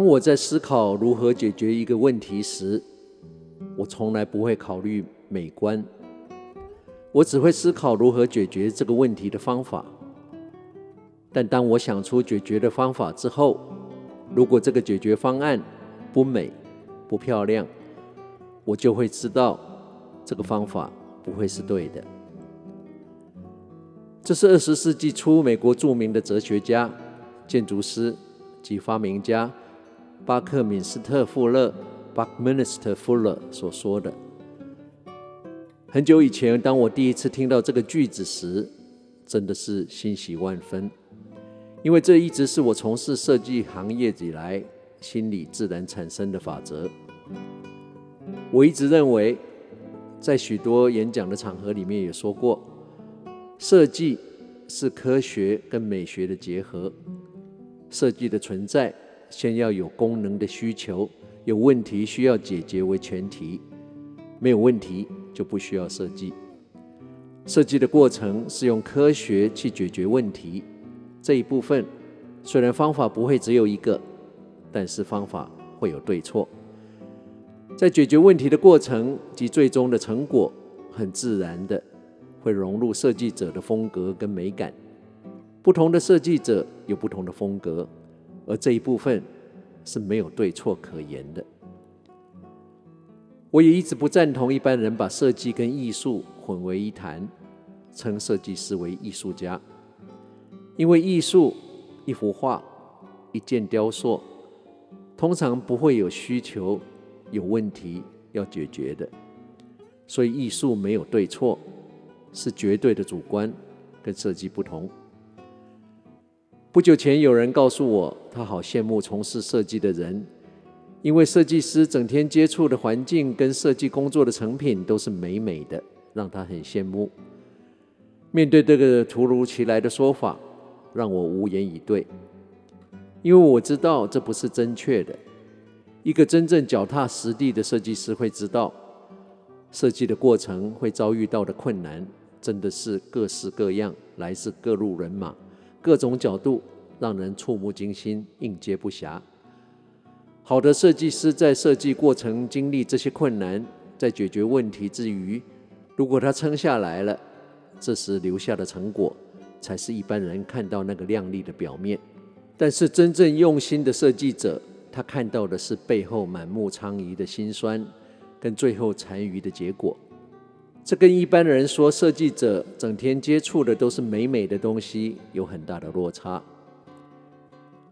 当我在思考如何解决一个问题时，我从来不会考虑美观，我只会思考如何解决这个问题的方法。但当我想出解决的方法之后，如果这个解决方案不美、不漂亮，我就会知道这个方法不会是对的。这是二十世纪初美国著名的哲学家、建筑师及发明家巴克敏斯特·富勒 （Buckminster Fuller） 所说的。很久以前，当我第一次听到这个句子时，真的是欣喜万分。因为这一直是我从事设计行业以来心里自然产生的法则。我一直认为，在许多演讲的场合里面也说过，设计是科学跟美学的结合。设计的存在，先要有功能的需求，有问题需要解决为前提。没有问题就不需要设计。设计的过程是用科学去解决问题。这一部分虽然方法不会只有一个，但是方法会有对错。在解决问题的过程及最终的成果，很自然的会融入设计者的风格跟美感。不同的设计者有不同的风格，而这一部分是没有对错可言的。我也一直不赞同一般人把设计跟艺术混为一谈，称设计师为艺术家。因为艺术，一幅画、一件雕塑，通常不会有需求、有问题要解决的，所以艺术没有对错，是绝对的主观，跟设计不同。不久前有人告诉我，他好羡慕从事设计的人，因为设计师整天接触的环境跟设计工作的成品都是美美的，让他很羡慕。面对这个突如其来的说法，让我无言以对，因为我知道这不是正确的。一个真正脚踏实地的设计师会知道，设计的过程会遭遇到的困难，真的是各式各样，来自各路人马，各种角度，让人触目惊心，应接不暇。好的设计师在设计过程经历这些困难，在解决问题之余，如果他撑下来了，这时留下的成果，才是一般人看到那个亮丽的表面，但是真正用心的设计者，他看到的是背后满目疮痍的辛酸，跟最后残余的结果。这跟一般人说设计者整天接触的都是美美的东西有很大的落差。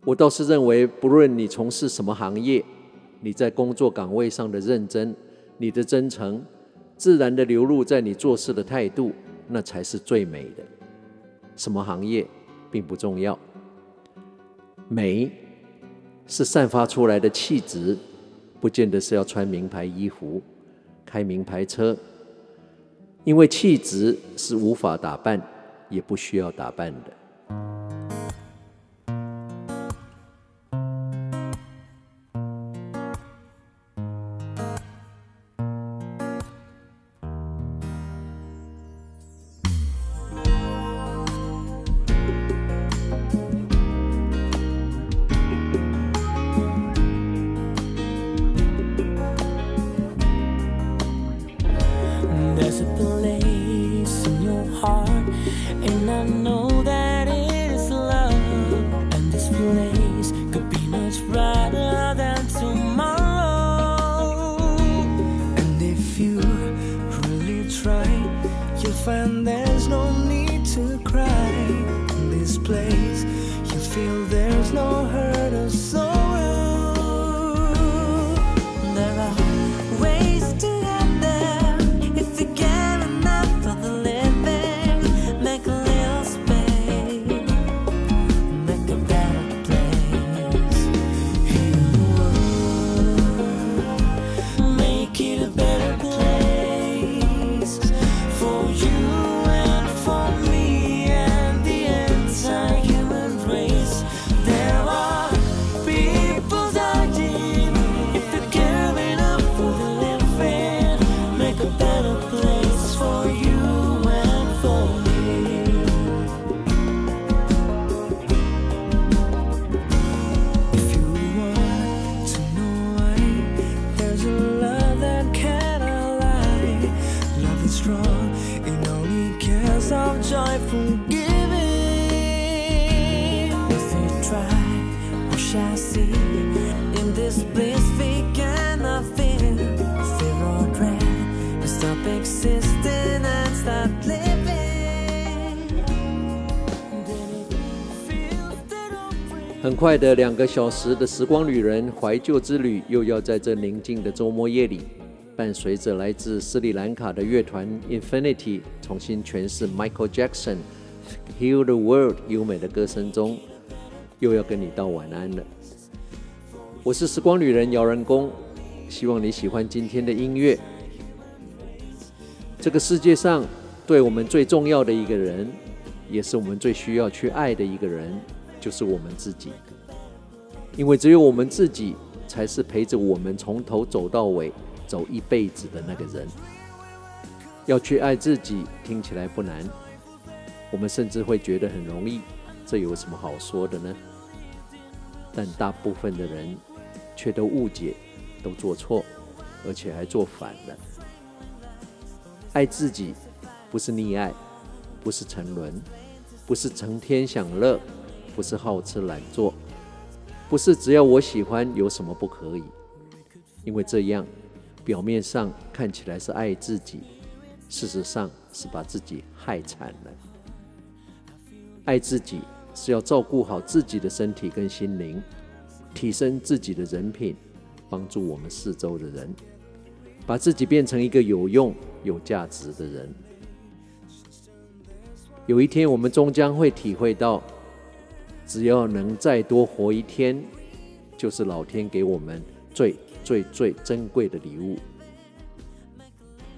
我倒是认为，不论你从事什么行业，你在工作岗位上的认真，你的真诚，自然的流露在你做事的态度，那才是最美的。什么行业并不重要，美是散发出来的气质，不见得是要穿名牌衣服、开名牌车，因为气质是无法打扮，也不需要打扮的。and I know that it's love. And this place could be much brighter than tomorrow. And if you really try, you'll find there's no need to cry. In this place, you'll feel there's no Strong，it only cares of joy forgiven。If you try，In this place we cannot。Fear or dread, we stop existing。living.。很快的两个小时的时光旅人怀旧之旅又要在这宁静的周末夜里。伴随着来自斯里兰卡的乐团 Infinity 重新诠释 Michael Jackson《Heal the World》优美的歌声中，又要跟你道晚安了。我是时光旅人姚仁恭，希望你喜欢今天的音乐。这个世界上对我们最重要的一个人，也是我们最需要去爱的一个人。就是我们自己，因为只有我们自己才是陪着我们从头走到尾、走一辈子的那个人。要去爱自己，听起来不难，我们甚至会觉得很容易，这有什么好说的呢？但大部分的人却都误解，都做错，而且还做反了。爱自己不是溺爱，不是沉沦，不是成天享乐。不是好吃懒做，不是只要我喜欢有什么不可以，因为这样表面上看起来是爱自己，事实上是把自己害惨了。爱自己是要照顾好自己的身体跟心灵，提升自己的人品，帮助我们四周的人，把自己变成一个有用、有价值的人。有一天，我们终将会体会到。只要能再多活一天，就是老天给我们最最最珍贵的礼物。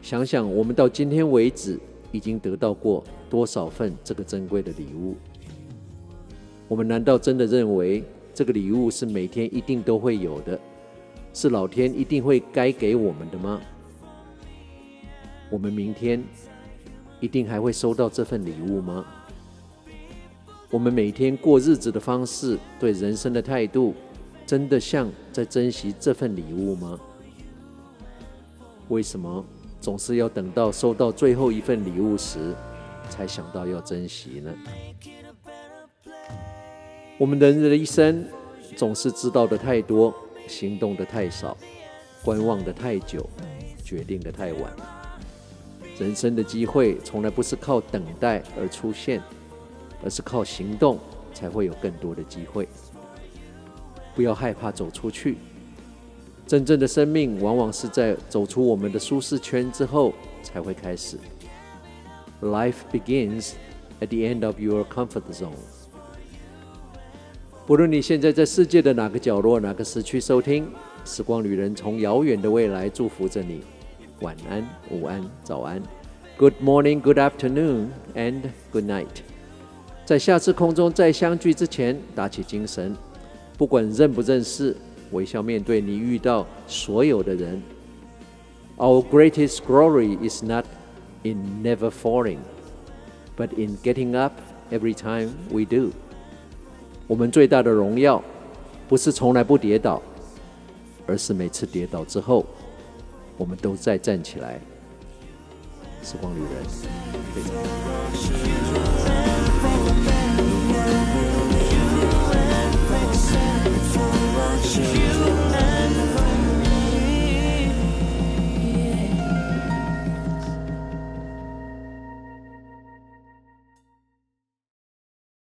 想想我们到今天为止已经得到过多少份这个珍贵的礼物？我们难道真的认为这个礼物是每天一定都会有的，是老天一定会该给我们的吗？我们明天一定还会收到这份礼物吗？我们每天过日子的方式，对人生的态度，真的像在珍惜这份礼物吗？为什么总是要等到收到最后一份礼物时，才想到要珍惜呢？我们人的一生总是知道的太多，行动的太少，观望的太久，决定的太晚。人生的机会从来不是靠等待而出现。而是靠行动才会有更多的机会。不要害怕走出去，真正的生命往往是在走出我们的舒适圈之后才会开始。Life begins at the end of your comfort zone。不论你现在在世界的哪个角落、哪个时区收听，时光旅人从遥远的未来祝福着你。晚安、午安、早安，Good morning, Good afternoon, and Good night。在下次空中再相聚之前，打起精神，不管认不认识，微笑面对你遇到所有的人。Our greatest glory is not in never falling, but in getting up every time we do。我们最大的荣耀，不是从来不跌倒，而是每次跌倒之后，我们都再站起来。时光旅人，